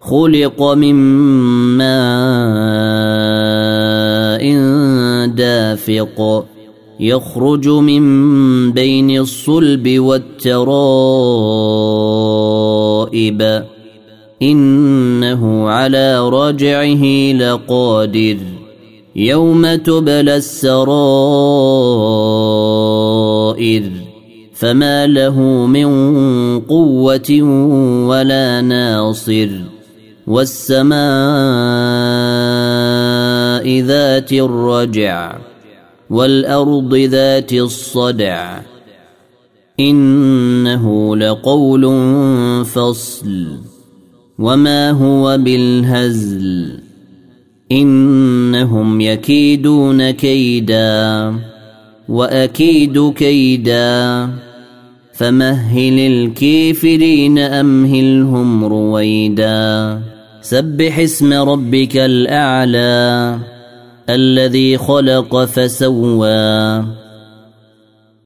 خلق من ماء دافق يخرج من بين الصلب والترائب انه على رجعه لقادر. يوم تبلى السرائر فما له من قوه ولا ناصر. والسماء ذات الرجع والأرض ذات الصدع إنه لقول فصل وما هو بالهزل إنهم يكيدون كيدا وأكيد كيدا فمهل الكافرين أمهلهم رويدا سبح اسم ربك الأعلى الذي خلق فسوى.